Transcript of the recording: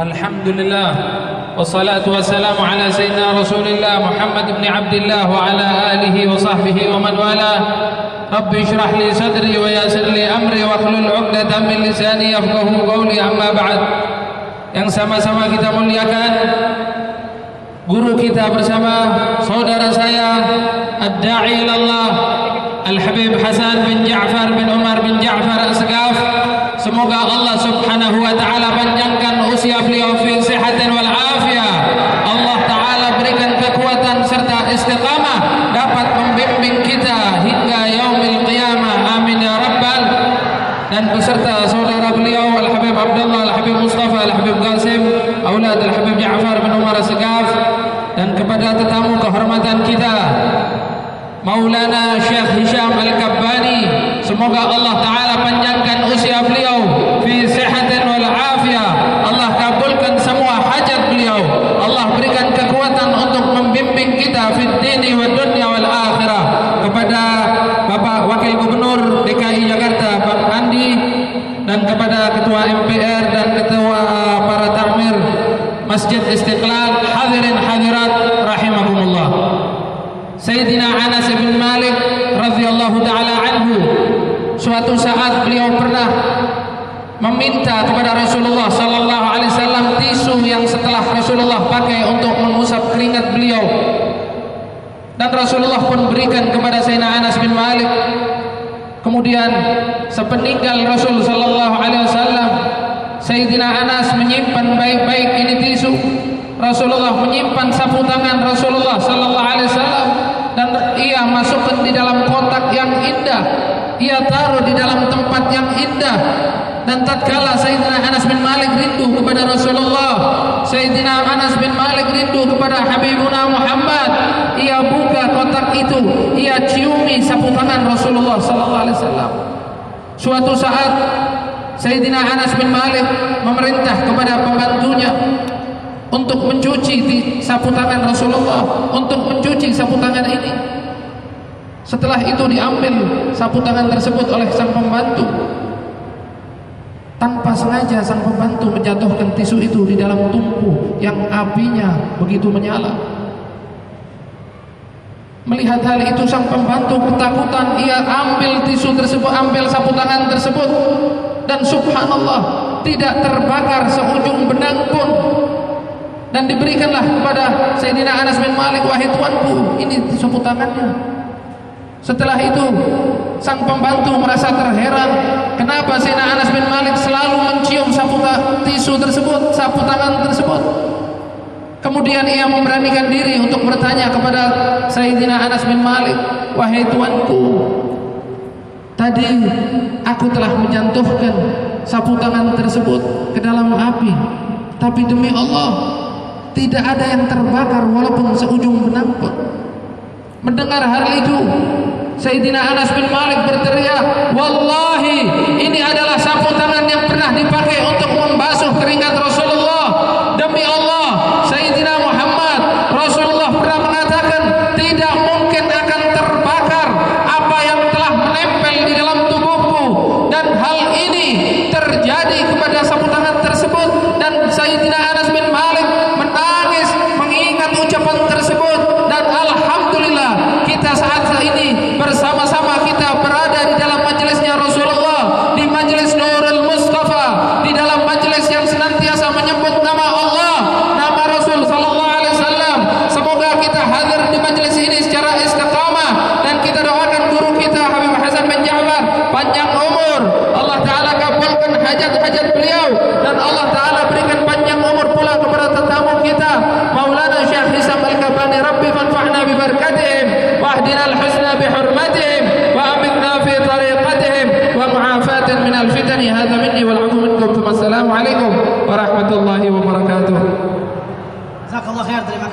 الحمد لله والصلاة والسلام على سيدنا رسول الله محمد بن عبد الله وعلى آله وصحبه ومن والاه رب اشرح لي صدري ويسر لي أمري واحلل عقدة من لساني يفقه قولي أما بعد yang sama-sama kita muliakan guru kita bersama saudara saya ad-da'i ilallah Al-Habib Hasan bin Ja'far bin Umar bin Ja'far Asgaf semoga Allah subhanahu wa ta'ala dan beserta saudara beliau Al-Habib Abdullah Al-Habib Mustafa Al-Habib Qasim Aulad Al-Habib Ja'far bin Umar Segaf dan kepada tetamu kehormatan kita Maulana Syekh Hisham Al-Kabbani semoga Allah Ta'ala panjangkan usia beliau dan kepada Ketua MPR dan Ketua para takmir Masjid Istiqlal hadirin hadirat rahimakumullah Sayyidina Anas bin Malik radhiyallahu taala anhu suatu saat beliau pernah meminta kepada Rasulullah sallallahu alaihi wasallam tisu yang setelah Rasulullah pakai untuk mengusap keringat beliau. Dan Rasulullah pun berikan kepada Sayyidina Anas bin Malik kemudian sepeninggal Rasul sallallahu alaihi wasallam Sayyidina Anas menyimpan baik-baik ini tisu. Rasulullah menyimpan sapu tangan Rasulullah sallallahu alaihi wasallam dan ia masukkan di dalam kotak yang indah. Ia taruh di dalam tempat yang indah dan tatkala Sayyidina Anas bin Malik rindu kepada Rasulullah Sayyidina Anas bin Malik rindu kepada Habibuna Muhammad ia buka kotak itu ia ciumi sapu tangan Rasulullah sallallahu alaihi wasallam. Suatu saat Sayyidina Anas bin Malik memerintah kepada pembantunya untuk mencuci di sapu tangan Rasulullah untuk mencuci sapu tangan ini. Setelah itu diambil sapu tangan tersebut oleh sang pembantu tanpa sengaja sang pembantu menjatuhkan tisu itu di dalam tungku yang apinya begitu menyala. Melihat hal itu sang pembantu ketakutan. Ia ambil tisu tersebut ambil sapu tangan tersebut. Dan subhanallah tidak terbakar seujung benang pun. Dan diberikanlah kepada Sayyidina Anas bin Malik wahai tuanku ini sapu tangannya setelah itu sang pembantu merasa terheran kenapa Sayyidina Anas bin Malik selalu mencium sapu tisu tersebut sapu tangan tersebut kemudian ia memberanikan diri untuk bertanya kepada Sayyidina Anas bin Malik wahai tuanku tadi aku telah menjatuhkan sapu tangan tersebut ke dalam api tapi demi Allah tidak ada yang terbakar walaupun seujung benang pun. Mendengar hal itu, Sayyidina Anas bin Malik berteriak, "Wallahi, ini adalah sapu tangan yang pernah dipakai untuk membasuh keringat Rasulullah. Demi Allah, Sayyidina Muhammad, Rasulullah pernah mengatakan, tidak mungkin akan terbakar apa yang telah menempel di dalam tubuhku dan hal ini terjadi kepada sapu tangan tersebut dan Sayyidina Anas bin Malik menangis mengingat ucapan tersebut dan alhamdulillah kita saat ini bersama-sama kita berada di dalam majelisnya Rasulullah di majelis Nurul Mustafa di dalam majelis yang senantiasa menyebut nama Allah nama Rasul sallallahu alaihi wasallam semoga kita hadir di majelis ini secara istiqamah dan kita doakan guru kita Habib Hasan bin Ja'far panjang umur Allah taala kabulkan hajat-hajat beliau dan Allah taala berikan panjang umur pula kepada tetamu kita Maulana Syekh Hisam Al-Kabani Rabbi fanfa'na bi barakatihim wa ahdina al-husna bi hurmatihim wa amitna fi tariqatihim wa mu'afatan min al-fitani hadha minni wal 'afwu minkum assalamu alaikum warahmatullahi wabarakatuh Jazakallah khair, terima kasih.